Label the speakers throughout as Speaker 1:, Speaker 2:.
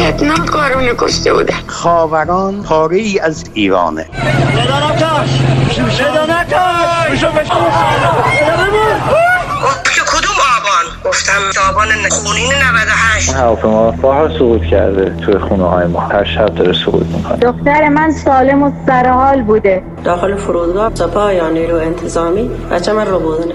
Speaker 1: وحشتناک کارونه کشته بودن
Speaker 2: خاوران پاره ای از ایرانه.
Speaker 1: که کدوم آبان گفتم آبان خونین 98
Speaker 3: هواپیما بارها سقوط کرده توی خونه های ما هر شب داره سقوط می‌کنه
Speaker 4: دختر من سالم و سرحال بوده.
Speaker 5: داخل فرودگاه سپاه یا نیرو انتظامی بچه من رو بودنه.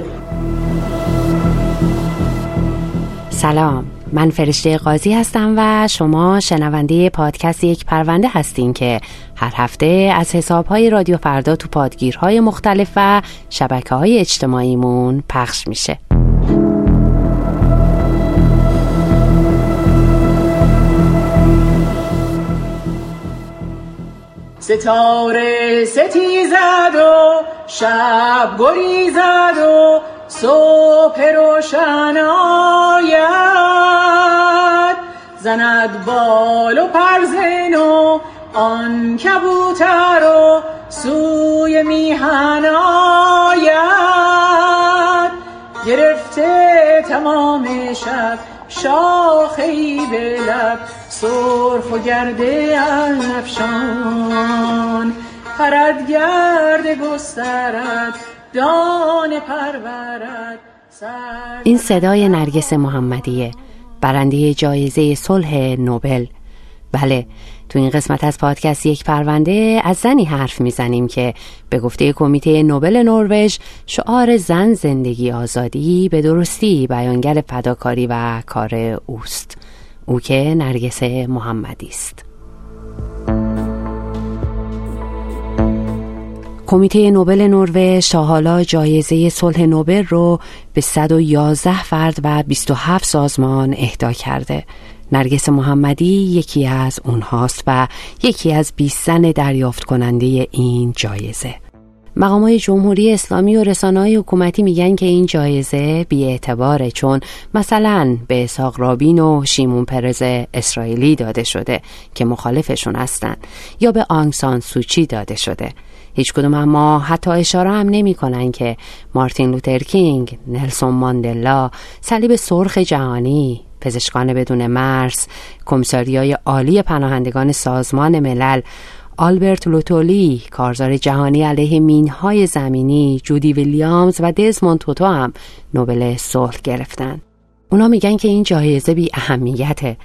Speaker 6: سلام. من فرشته قاضی هستم و شما شنونده پادکست یک پرونده هستین که هر هفته از حسابهای رادیو فردا تو پادگیرهای مختلف و شبکه های اجتماعیمون پخش میشه.
Speaker 7: ستاره ستیزد و شب گریزد و صبح روشن آید. زند بال و پرزن و آن کبوتر و سوی میهن آید. گرفته تمام شب شاخی به لب سرخ و گرده افشان. پرد گرد گسترد دان پرورد
Speaker 6: این صدای نرگس محمدیه برنده جایزه صلح نوبل. بله تو این قسمت از پادکست یک پرونده از زنی حرف می‌زنیم که به گفته کمیته نوبل نروژ شعار زن زندگی آزادی به درستی بیانگر فداکاری و کار اوست. او که نرگس محمدی است. کمیته نوبل نروژ تا حالا جایزه صلح نوبل رو به 111 فرد و 27 سازمان اهدا کرده. نرگس محمدی یکی از اونهاست و یکی از 20 زن دریافت کننده این جایزه. مقامای جمهوری اسلامی و رسانه های حکومتی میگن که این جایزه بیاعتباره چون مثلا به اساق رابین و شیمون پرز اسرائیلی داده شده که مخالفشون هستن یا به آنگسان سوچی داده شده. هیچ کدوم اما حتی اشاره هم نمی کنن که مارتین لوتر کینگ، نلسون ماندلا، صلیب سرخ جهانی، پزشکان بدون مرز، کمیساریای عالی پناهندگان سازمان ملل، آلبرت لوتولی، کارزار جهانی علیه مینهای زمینی، جودی ویلیامز و دزموند توتو هم نوبل صلح گرفتن. اونا میگن که این جایزه بی اهمیته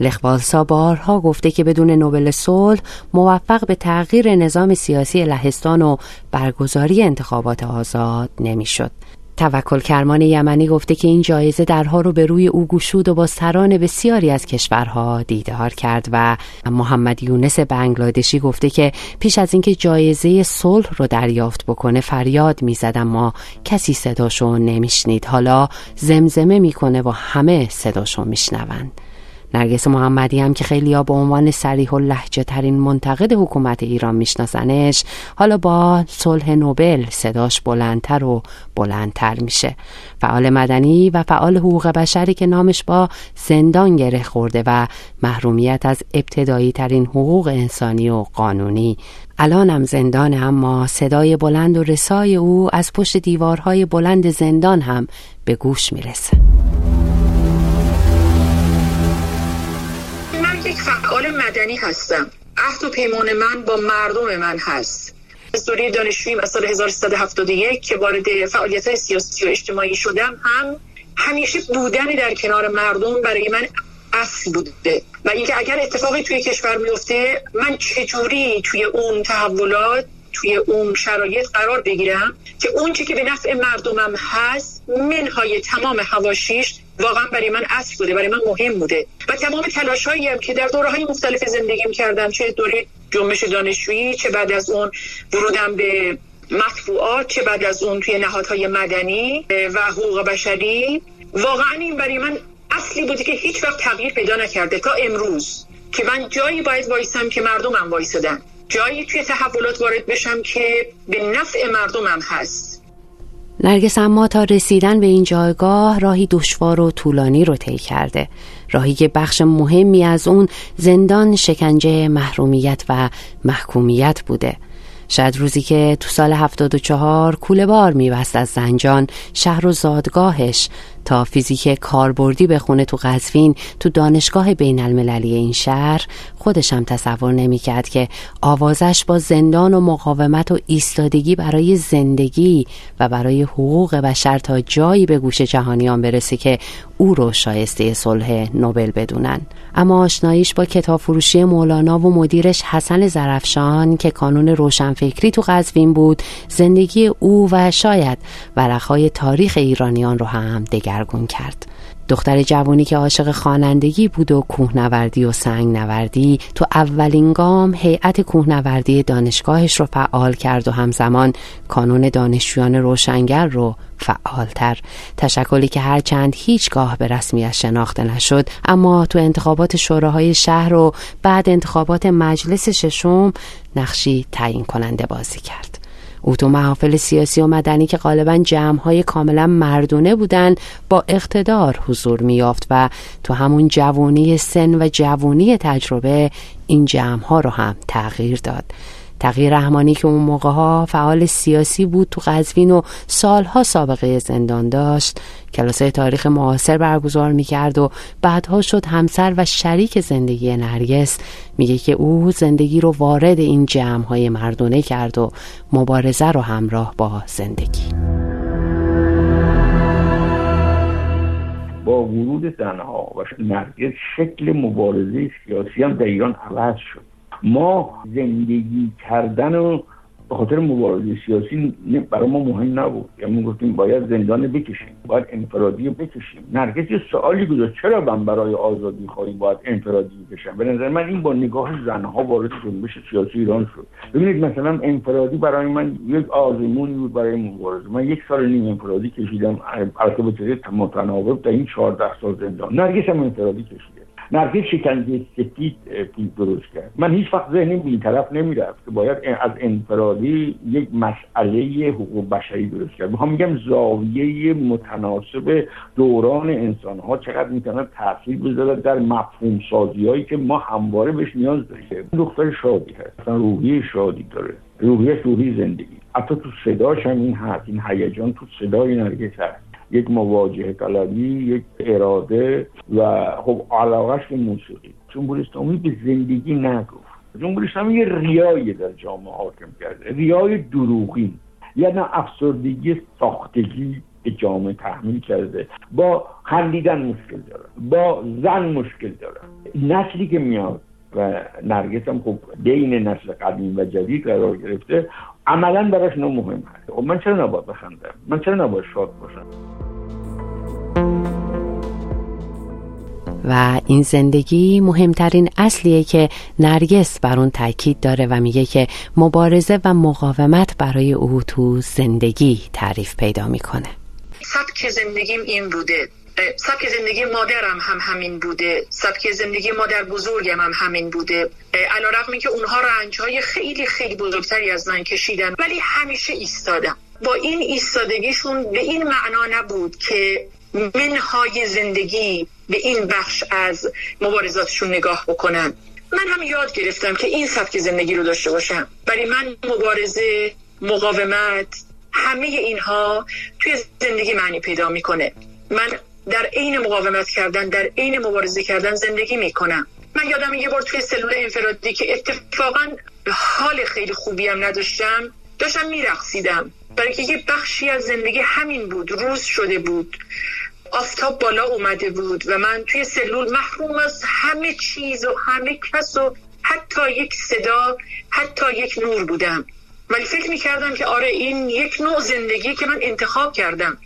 Speaker 6: لخوالسا بارها گفته که بدون نوبل صلح موفق به تغییر نظام سیاسی لهستان و برگزاری انتخابات آزاد نمی‌شد. توکل کرمان یمنی گفته که این جایزه درها رو به روی او گشود و با سران بسیاری از کشورها دیدار کرد و محمد یونس بنگلادشی گفته که پیش از اینکه جایزه صلح رو دریافت بکنه فریاد می‌زد اما کسی صداشو نمیشنید حالا زمزمه می‌کنه و همه صداشو میشنوند نرگس محمدی هم که خیلی ها به عنوان سریح و لحجه ترین منتقد حکومت ایران میشناسنش حالا با صلح نوبل صداش بلندتر و بلندتر میشه. فعال مدنی و فعال حقوق بشری که نامش با زندان گره خورده و محرومیت از ابتدایی ترین حقوق انسانی و قانونی. الان هم زندان اما صدای بلند و رسای او از پشت دیوارهای بلند زندان هم به گوش می‌رسه.
Speaker 1: مدنی هستم. عهد و پیمان من با مردم من هست. دوره دانشجویی از سال 1371 که وارد فعالیت های سیاسی و اجتماعی شدم هم همیشه بودن در کنار مردم برای من اصل بوده. و اینکه اگر اتفاقی توی کشور میفته من چجوری توی اون تحولات توی اون شرایط قرار بگیرم که اون که به نفع مردمم هست منهای تمام هواشیش واقعا برای من اصل بوده برای من مهم بوده. تمام تلاش هم که در دوره های مختلف زندگیم کردم چه دوره جنبش دانشجویی چه بعد از اون ورودم به مطبوعات چه بعد از اون توی نهادهای مدنی و حقوق بشری واقعا این برای من اصلی بوده که هیچ وقت تغییر پیدا نکرده. تا امروز که من جایی باید وایسم که مردمم وایسادن جایی توی تحولات وارد بشم که به نفع مردمم هست.
Speaker 6: نرگس اما تا رسیدن به این جایگاه راهی دشوار و طولانی رو طی کرده. راهی که بخش مهمی از اون زندان شکنجه محرومیت و محکومیت بوده. شاید روزی که تو سال 74 کوله بار میبست از زنجان شهر و زادگاهش تا فیزیک کاربردی بخونه تو قزوین تو دانشگاه بین المللی این شهر خودش هم تصور نمی‌کرد که آوازش با زندان و مقاومت و ایستادگی برای زندگی و برای حقوق بشر تا جایی به گوش جهانیان برسه که او رو شایسته صلح نوبل بدونن. اما آشناییش با کتاب فروشی مولانا و مدیرش حسن زرفشان که کانون روشنفکری تو قزوین بود زندگی او و شاید ورقهای تاریخ ایرانیان رو هم دگرگون کرد. دختر جوانی که عاشق خوانندگی بود و کوهنوردی و سنگ نوردی تو اولین گام هیئت کوهنوردی دانشگاهش رو فعال کرد و همزمان کانون دانشجویان روشنگر رو فعالتر. تشکلی که هرچند هیچگاه به رسمیت شناخته نشد اما تو انتخابات شوراهای شهر و بعد انتخابات مجلس ششم نقشی تعیین کننده بازی کرد. او تو محافل سیاسی و مدنی که غالبا جمعهای کاملا مردونه بودند با اقتدار حضور میافت و تو همون جوانی سن و جوانی تجربه این جمعها رو هم تغییر داد. تغییر رحمانی که اون موقع ها فعال سیاسی بود تو قزوین و سالها سابقه زندان داشت. کلاسای تاریخ معاصر برگزار می‌کرد و بعدها شد همسر و شریک زندگی نرگس. میگه که او زندگی رو وارد این جمع های مردونه کرد و مبارزه رو همراه با زندگی.
Speaker 8: با ورود زنها و نرگس شکل مبارزه سیاسی هم در ایران عوض شد. ما زندگی کردن و به خاطر مبارزه سیاسی برای ما مهم نبود. یعنی گفتیم باید زندان بکشیم باید انفرادی بکشیم. نرگس یه سوالی گذاشت چرا من برای آزادی خواهیم باید انفرادی بکشم؟ به نظر من این با نگاه زنها وارد جنبش سیاسی ایران شد. ببینید مثلا انفرادی برای من یک آزمونی بود برای مبارزه. من یک سال نیم انفرادی کشیدم البته به طریق متناوب در این 14 سال زندان. نرگس هم انفرادی کشیده نرگس شکنجه سفید درست کرد. من هیچ وقت ذهنم این طرف نمی‌رفت که باید از انفرادی یک مسئله حقوق بشری درست کرد. می‌خوام میگم زاویه متناسب دوران انسان ها چقدر می‌تونه تاثیر بذاره در مفهوم سازی هایی که ما همواره بهش نیاز داریم. دختر شادی هست. اصلا روحی شادی داره. روحی روحی زندگی. حتی تو صداش هم این هست. این هیجان تو صدای نرگس هست. یک مواجهه طلبی یک اراده و خب علاقهش به موسیقی. جمهوری اسلامی به زندگی نگفت. جمهوری اسلامی یه ریایی در جامعه حاکم کرده ریای دروغین یعنی افسردگی ساختگی به جامعه تحمیل کرده با خندیدن مشکل داره با زن مشکل داره. نسلی که میاد و نرگس هم خب بین نسل قدیم و جدید قرار گرفته. عملا براش نو مهم هست. خب من چرا نباید بخندم؟ من چرا نباید شاد باشم؟
Speaker 6: و این زندگی مهمترین اصلیه که نرگس بر اون تاکید داره و میگه که مبارزه و مقاومت برای او تو زندگی تعریف پیدا می‌کنه.
Speaker 1: سبک زندگیم این بوده. سبک زندگی مادرم هم همین بوده. سبک زندگی مادر بزرگم هم همین بوده. علا رقم که اونها رنج های خیلی خیلی بزرگتری از من کشیدن. ولی همیشه ایستادم. با این ایستادگیشون به این معنا نبود که منهای زندگی به این بخش از مبارزاتشون نگاه بکنم من هم یاد گرفتم که این سبک زندگی رو داشته باشم. برای من مبارزه مقاومت همه اینها توی زندگی معنی پیدا می‌کنه. من در عین مقاومت کردن در عین مبارزه کردن زندگی می‌کنم. من یادم یه بار توی سلول انفرادی که اتفاقا حال خیلی خوبی هم نداشتم داشتم میرقصیدم. برای که یه بخشی از زندگی همین بود روز شده بود آفتاب بالا اومده بود و من توی سلول محروم از همه چیز و همه کس و حتی یک صدا حتی یک نور بودم. ولی فکر می‌کردم که آره این یک نوع زندگی که من انتخاب کردم.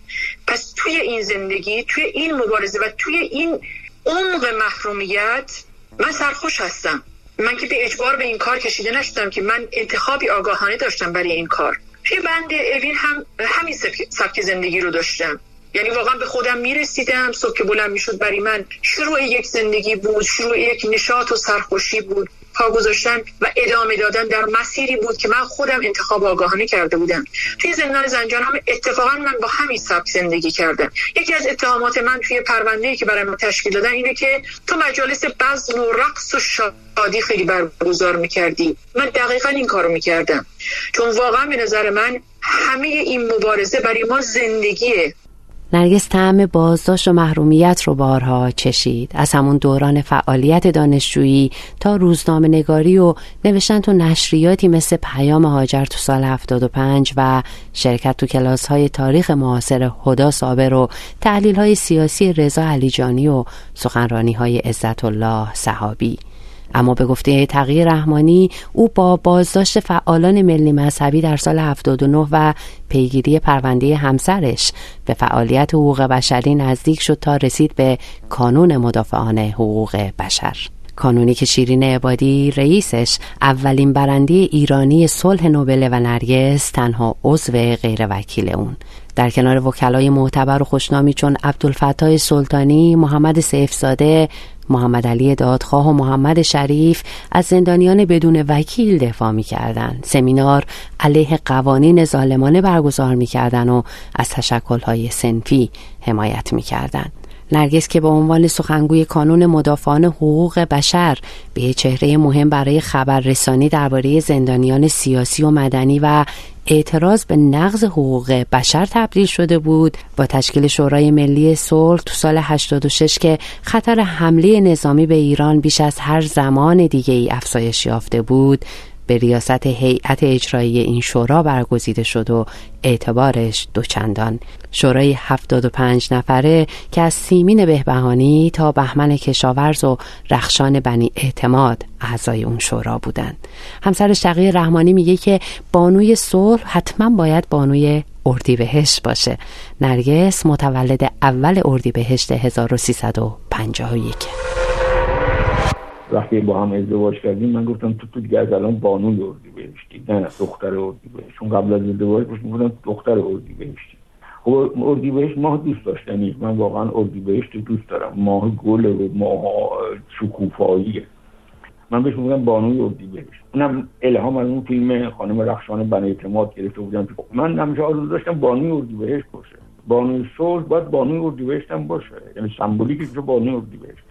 Speaker 1: پس توی این زندگی توی این مبارزه و توی این عمق محرومیت من سرخوش هستم. من که به اجبار به این کار کشیده نشدم که من انتخابی آگاهانه داشتم برای این کار. توی بند اوین هم همین سبک زندگی رو داشتم. یعنی واقعا به خودم می‌رسیدم صبح که بلند می‌شد برای من شروع یک زندگی بود شروع یک نشاط و سرخوشی بود. پا گذاشتن و ادامه دادن در مسیری بود که من خودم انتخاب آگاهانه کرده بودم. توی زندان زنجان هم اتفاقا من با همین سبک زندگی کردم. یکی از اتهامات من توی پرونده که برای من تشکیل دادن اینه که تو مجالس بزم و رقص و شادی خیلی برگزار می‌کردی. من دقیقا این کارو می‌کردم. چون واقعا به نظر من همه این مبارزه برای ما زندگیه.
Speaker 6: نرگس طعم بازداشت و محرومیت رو بارها چشید. از همون دوران فعالیت دانشجویی تا روزنامه نگاری و نوشتن تو نشریاتی مثل پیام هاجر تو سال 75 و شرکت تو کلاس های تاریخ معاصر هدا صابر و تحلیل های سیاسی رضا علیجانی و سخنرانی های عزت الله صحابی. اما به گفته تغییر رحمانی او با بازداشت فعالان ملی مذهبی در سال 79 و پیگیری پرونده همسرش به فعالیت حقوق بشری نزدیک شد تا رسید به کانون مدافعان حقوق بشر. کانونی که شیرین عبادی رئیسش اولین برنده ایرانی صلح نوبل و نرگس تنها عضو غیر وکیل اون در کنار وکلای معتبر و خوشنامی چون عبدالفتاح سلطانی، محمد سیفزاده، محمد علی دادخواه و محمد شریف از زندانیان بدون وکیل دفاع می کردن. سمینار علیه قوانین ظالمانه برگزار می و از تشکلهای سنفی حمایت می کردن. نرگس که به عنوان سخنگوی کانون مدافعان حقوق بشر به چهره مهم برای خبررسانی درباره زندانیان سیاسی و مدنی و اعتراض به نقض حقوق بشر تبدیل شده بود با تشکیل شورای ملی صلح تو سال 86 که خطر حمله نظامی به ایران بیش از هر زمان دیگه ای افزایش یافته بود. به ریاست هیئت اجرایی این شورا برگزیده شد و اعتبارش دوچندان. شورای 75 نفره که از سیمین بهبهانی تا بهمن کشاورز و رخشان بنی اعتماد اعضای اون شورا بودند. همسر شقی رحمانی میگه که بانوی صلح حتما باید بانوی اردیبهشت باشه. نرگس متولد اول اردیبهشت 1351
Speaker 8: وقتی با هم ازدواج کردیم من گفتم تو تو دیگه از الان بانوی اردی بهشتی. نه دختر اردی بهشت چون قبل از ازدواج باشم گفتم دختر اردی بهشتی. خب اردی بهشت ماه دوست داشتنی من واقعا اردی بهشت دوست دارم. ماه گل و ماه شکوفاییه من بهش میگم بانوی اردی بهشت. اونم الهام از اون فیلم خانم رخشان بن اعتماد گرفته بودم من همیشه آرزو داشتم بانوی اردی بهشت باشه. بانوی صلح باید بانوی اردی بهشت هم باشه. یعنی سمبولیکش بانوی اردی بهشت.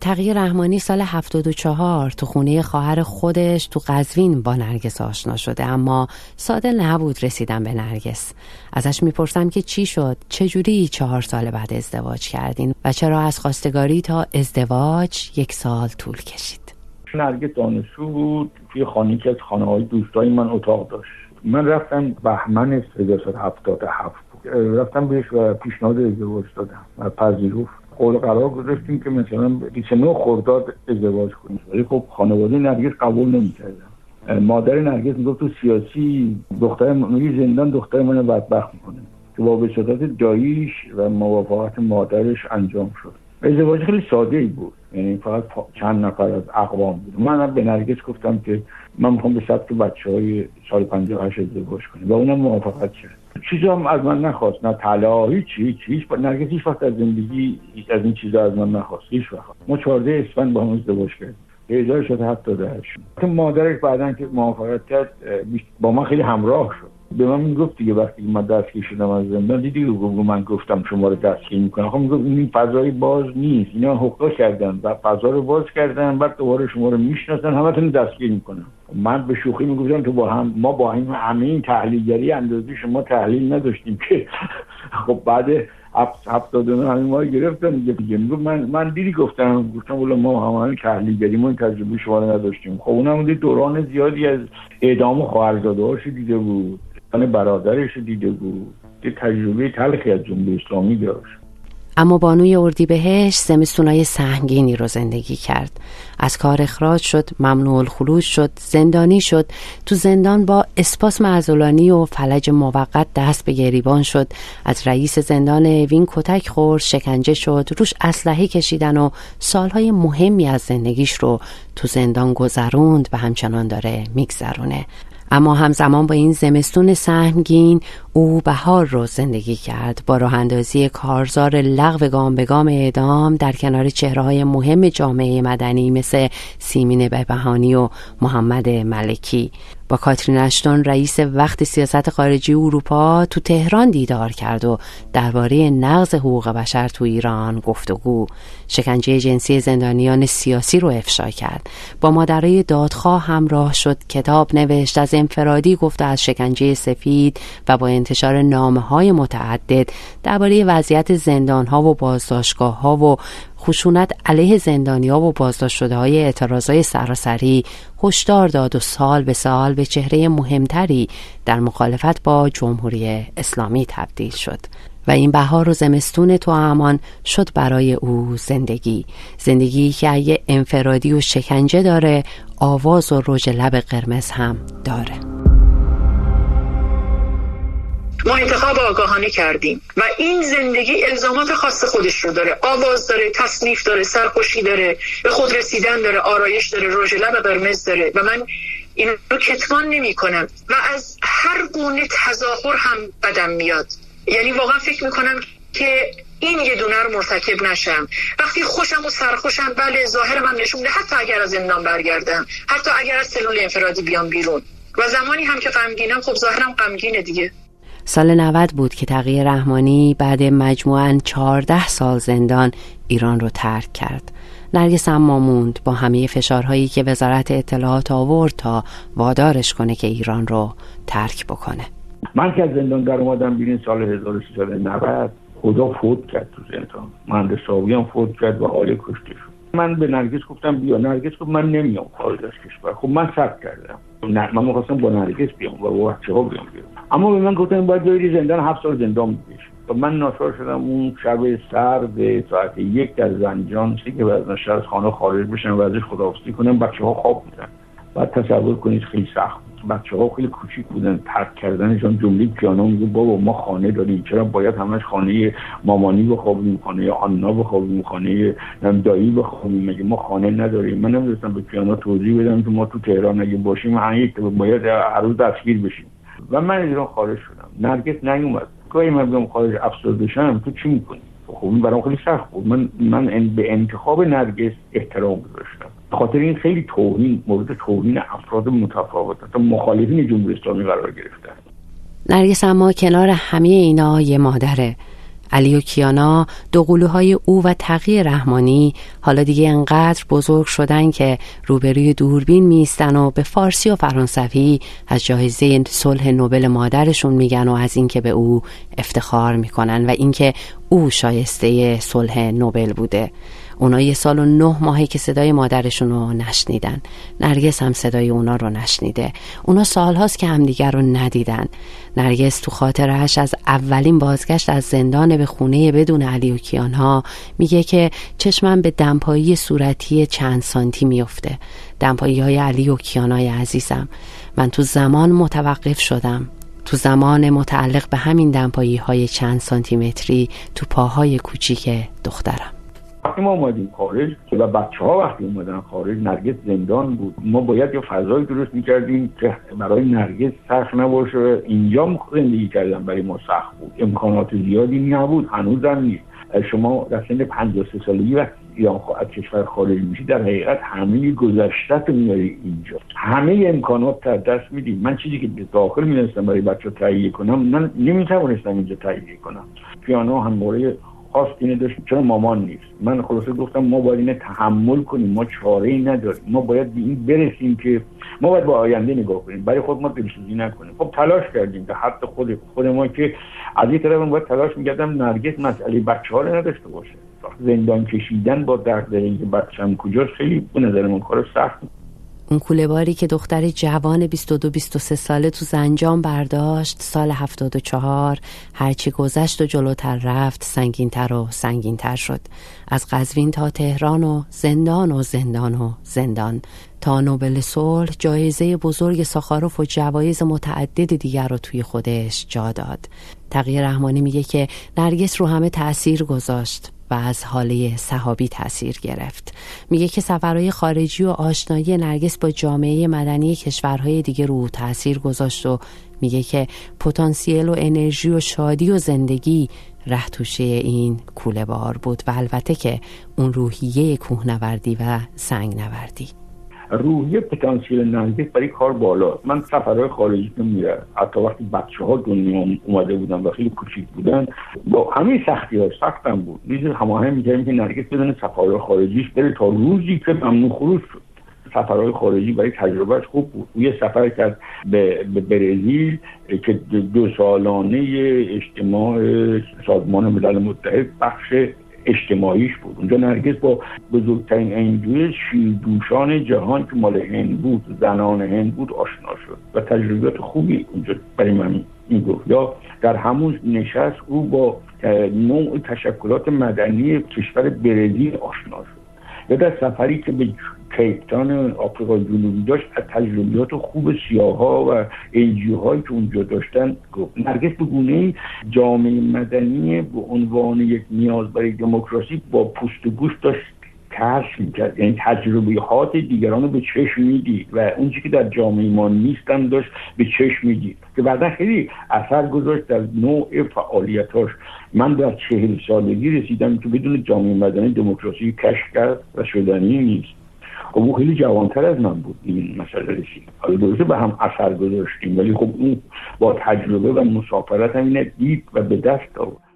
Speaker 6: تقیی رحمانی سال 74 تو خونه خواهر خودش تو قزوین با نرگس آشنا شده اما ساده نبود رسیدن به نرگس. ازش می‌پرسم که چی شد؟ چجوری چهار سال بعد ازدواج کردین؟ و چرا از خواستگاری تا ازدواج یک سال طول کشید؟
Speaker 8: نرگس دانشجو بود توی خانه که از خانه های دوستای من اتاق داشت. من رفتم بهمن 1377 رفتم بهش و پیشنهاد ازدواج دادم و پذیرفت. قول قرار گذاشتیم که مثلا 29 خرداد ازدواج کنیم. ولی خب خانواده نرگس قبول نمی‌کردن. مادر نرگس می‌گفت تو سیاسی دختر میگی زندان دختر من بدبخت می‌کنه. که با وساطت داییش و موافقت مادرش انجام شد. ازدواج خیلی ساده ای بود. یعنی فقط چند نفر از اقوام بود. من به نرگس گفتم که من می‌خوام به سبت بچه های سال 58 ازدواج کنیم و اونم موافقت کرد. چیزی هم از من نخواست. نه طلا هیچ هیچ هیچ. نرگس هیچ وقت از زندگی از این چیزا از من نخواست. هیچ وقت. ما چهارده اسفند با هم ازدواج کردیم. هزار شد هفت داشت مادرش بعدا که موافقت کرد با من خیلی همراه شد. به من می‌گفت دیگه وقتی من دستگیر شدم از زندان دیدی گفت من گفتم شما رو دستگیر می‌کنم. خب می‌گفت این فضای باز نیست. اینا حقوق کردن و فضا رو باز کردن بعد دوباره شما رو می‌شناسن همتون دستگیر می‌کنن. من به شوخی می‌گفتم تو با هم ما با این همه این تحلیلگری اندازی شما تحلیل نداشتیم که خب بعد هفتاد و همین ما گرفتن دیگه دیگه. می‌گفت من من دیدی گفتم گفتم ولی ما همه تحلیلگری ما این تجربه شما نداشتیم. خب اونم دوران زیادی از اعدام خواهرزاده دیده بود. برادرش دیده بود. یه تجربه تلخی از جنبه اسلامی داشت.
Speaker 6: اما بانوی اردیبهشت زمستونای سهمگینی رو زندگی کرد. از کار اخراج شد ممنوع الخروج شد زندانی شد. تو زندان با اسپاس معزولانی و فلج موقت دست به گریبان شد. از رئیس زندان وین کتک خورد شکنجه شد روش اسلحه کشیدن و سالهای مهمی از زندگیش رو تو زندان گذروند و همچنان داره میگذرونه. اما همزمان با این زمستون سهمگین او بهار رو زندگی کرد. با راه اندازی کارزار لغو گام به گام اعدام در کنار چهره های مهم جامعه مدنی مثل سیمین بهبهانی و محمد ملکی. با کاترین اشتون رئیس وقت سیاست خارجی اروپا تو تهران دیدار کرد و درباره نقض حقوق بشر تو ایران گفتگو. شکنجه جنسی زندانیان سیاسی رو افشا کرد. با مادرای دادخواه همراه شد. کتاب نوشت از انفرادی گفت از شکنجه سفید و با انتشار نامه های متعدد درباره وضعیت زندان ها و بازداشتگاه ها و خشونت علیه زندانیا و بازداشت شده های اعتراضای سراسری هشدار داد و سال به سال به چهره مهمتری در مخالفت با جمهوری اسلامی تبدیل شد و این بهار و زمستون تو امان شد برای او زندگی. زندگی که اگه انفرادی و شکنجه داره آواز و رژ لب قرمز هم داره.
Speaker 1: ما انتخاب آگاهانه کردیم و این زندگی الزامات خاص خودش رو داره. آواز داره تصنیف داره سرخوشی داره به خود رسیدن داره آرایش داره رژ لب قرمز داره و من این رو کتمان نمی کنم و از هر گونه تظاهر هم بدم میاد. یعنی واقعا فکر می‌کنم که این یه دونه رو مرتکب نشم. وقتی خوشم و سرخوشم بله ظاهر من نشون حتی اگر از زندان برگردم حتی اگر از سلول انفرادی بیام بیرون. و زمانی هم که غمگینم خب ظاهرم غمگینه دیگه.
Speaker 6: سال 90 بود که تقیه رحمانی بعد مجموعاً 14 سال زندان ایران رو ترک کرد. نرگس اما موند با همه فشارهایی که وزارت اطلاعات آورد تا وادارش کنه که ایران رو ترک بکنه.
Speaker 8: من که از زندان در اومدم سال 1390 خدا فوت کرد تو زندان مهندس هم فوت کرد و حال کشته شد من به نرگس گفتم بیا. نرگس گفت من نمیام خارج از کشور. خب من سب کردم. من می‌خواستم با نرگس بیام و با بچه ها بیام بیام اما به من گفتن باید بری زندان هفت سال زندان بکش و من ناچار شدم اون شب سرد ساعت یک در زنجان سی که از خانه خارج بشن و ازش خداحافظی کنم بچه ها خواب بودن. بعد تصور کنید خیلی سخت بچه ها خیلی کوچیک بودن ترک کردنشان جمله پیانو میگه بابا ما خانه داریم. چرا باید همش خانه مامانی بخوابیم خانه آنا بخوابیم خانه دایی بخوابیم مگه ما خانه نداریم؟ من نمی‌دونستم به پیانو توضیح بدم که ما تو تهران اگه باشیم باید هر روز دستگیر بشیم. و من ایران خارج شدم. نرگس نیومد. گاهی من بیام خارج افسرده بشم تو چی می‌کنی؟ خب این برام خیلی سخت بود. من من به انتخاب نرگس احترام گذاشتم. خاطر این خیلی توهین مورد توهین افراد متفاوت. تا مخالفین جمهوری اسلامی قرار گرفتن.
Speaker 6: نرگس اما کنار همه اینا یه مادره علی و کیانا دو قلوهای او و تقی رحمانی. حالا دیگه انقدر بزرگ شدن که روبروی دوربین میستن و به فارسی و فرانسوی از جایزه صلح نوبل مادرشون میگن و از اینکه به او افتخار می‌کنن و اینکه او شایسته صلح نوبل بوده. اونا یه سال و نه ماهی که صدای مادرشون رو نشنیدن. نرگس هم صدای اونا رو نشنیده. اونا سالهاست که همدیگر رو ندیدن. نرگس تو خاطرش از اولین بازگشت از زندان به خونه بدون علی و کیانها میگه که چشمم به دمپایی صورتی چند سانتی میفته دمپایی های علی و کیانای عزیزم. من تو زمان متوقف شدم. تو زمان متعلق به همین دمپایی های چند سانتیمتری تو پاهای کوچیک دخترم.
Speaker 8: وقتی ما اومدیم خارج و بچه ها وقتی اومدن خارج نرگس زندان بود. ما باید یه فضایی درست می‌کردیم که برای نرگس سخت نباشه. اینجا زندگی کردن برای ما سخت بود. امکانات زیادی نبود. هنوزم نیست. شما در سن 53 سالگی وقتی یا از کشور خارج میشی در حقیقت همه گذشته میاری اینجا. همه امکانات در دست میدیم من چیزی که داخل می‌دونستم برای بچه تهیه کنم من نمی‌توانستم اینجا تهیه کنم. پیانو هم خواست اینه داشت چرا مامان نیست؟ من خلاصه گفتم ما باید اینه تحمل کنیم ما چاره ای نداریم. ما باید به این برسیم که ما باید با آینده نگاه کنیم. برای خود ما دلسوزی نکنیم. خب تلاش کردیم به حد خود خود ما که از این طرف باید تلاش می‌کردم نرگس مسئله بچه ها نداشته باشه. زندان کشیدن با درد که بچم کجاست خیلی به نظر من کار سخت
Speaker 6: اون کوله که دختر جوان 22 23 ساله تو زنجان برداشت سال 74 هرچی گذشت و جلوتر رفت سنگینتر و سنگینتر شد. از قزوین تا تهران و زندان و زندان و زندان. تا نوبل صلح جایزه بزرگ ساخاروف و جوایز متعدد دیگر رو توی خودش جا داد. تقیه رحمانی میگه که نرگس رو همه تأثیر گذاشت. و از حاله صحابی تاثیر گرفت. میگه که سفرهای خارجی و آشنایی نرگس با جامعه مدنی کشورهای دیگه رو تاثیر گذاشت و میگه که پتانسیل و انرژی و شادی و زندگی رهتوشه این کوله بار بود و البته که اون روحیه کوهنوردی و سنگ نوردی
Speaker 8: روحی پتانسیل نرگس برای کار بالا من سفرهای خارجی که میره حتی وقتی بچه ها دنیا اومده بودن و خیلی کوچیک بودن با همه سختی ها سختم بود. نیز هماهنگ می‌کردیم که نرگس بدون سفرهای خارجیش بره تا روزی که ممنوع خروج شد. سفرهای خارجی برای تجربهش خوب بود. یه سفر کرد به, برزیل که دو سالانه اجتماع سازمان ملل متحد بخش اجتماعیش بود. اونجا نرگس با بزرگترین انجوی شیردوشان جهان که مال هند بود زنان هند بود آشنا شد و تجربیات خوبی اونجا برای من گفت یا در همون نشست او با نوع تشکلات مدنی کشور برزیل آشنا شد. یا در سفری که به کیپتان آفریقای جنوبی داشت از تجربیات خوب سیاه ها و انجیو هایی که اونجا داشتن گفت. نرگس به گونه جامعه مدنی به عنوان یک نیاز برای دموکراسی با پوست و گوشت داشت کشف می‌کرد. یعنی تجربیات دیگران رو به چشم می‌دید و اون که در جامعه ما نیستم داشت به چشم می‌دید. که بعدا خیلی اثر گذاشت در نوع فعالیتاش. من در چهل سالگی رسیدم که بدون جامعه مدنی دموکراسی کشف کرد و شدنی نیست. خب او خیلی جوانتر از من بود این مسئله رسید. حالا درسته به هم اثر گذاشتیم ولی خب اون با تجربه و مسافرت هم دید و به دست آورد.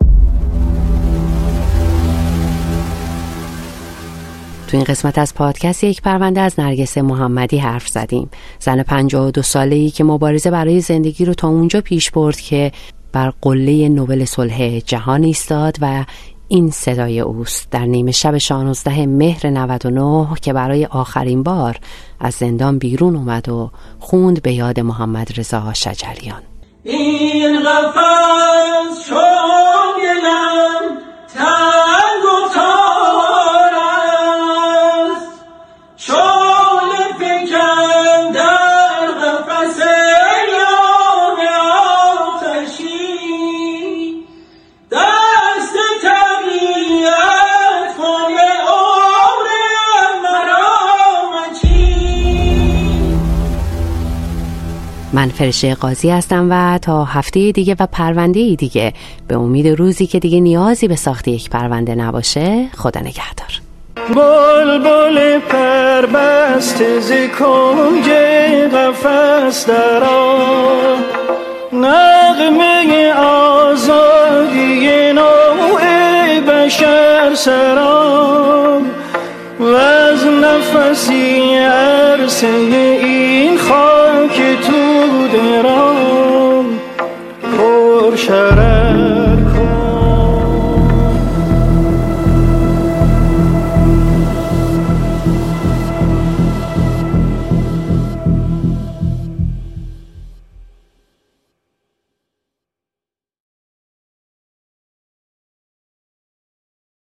Speaker 6: تو این قسمت از پادکست یک پرونده از نرگس محمدی حرف زدیم. زن 52 ساله ای که مبارزه برای زندگی رو تا اونجا پیش برد که بر قله نوبل صلح جهان ایستاد و این صدای اوست در نیمه شب 16 مهر 99 که برای آخرین بار از زندان بیرون اومد و خوند به یاد محمد رضا شجریان.
Speaker 7: این
Speaker 6: من فرشه قاضی هستم و تا هفته دیگه و پرونده دیگه به امید روزی که دیگه نیازی به ساخت یک پرونده نباشه خدا نگهدار.
Speaker 9: بلبل پربست ز کنج قفس در نغمه آزادی نوع بشر سرام و از نفسی عرصه ای ترى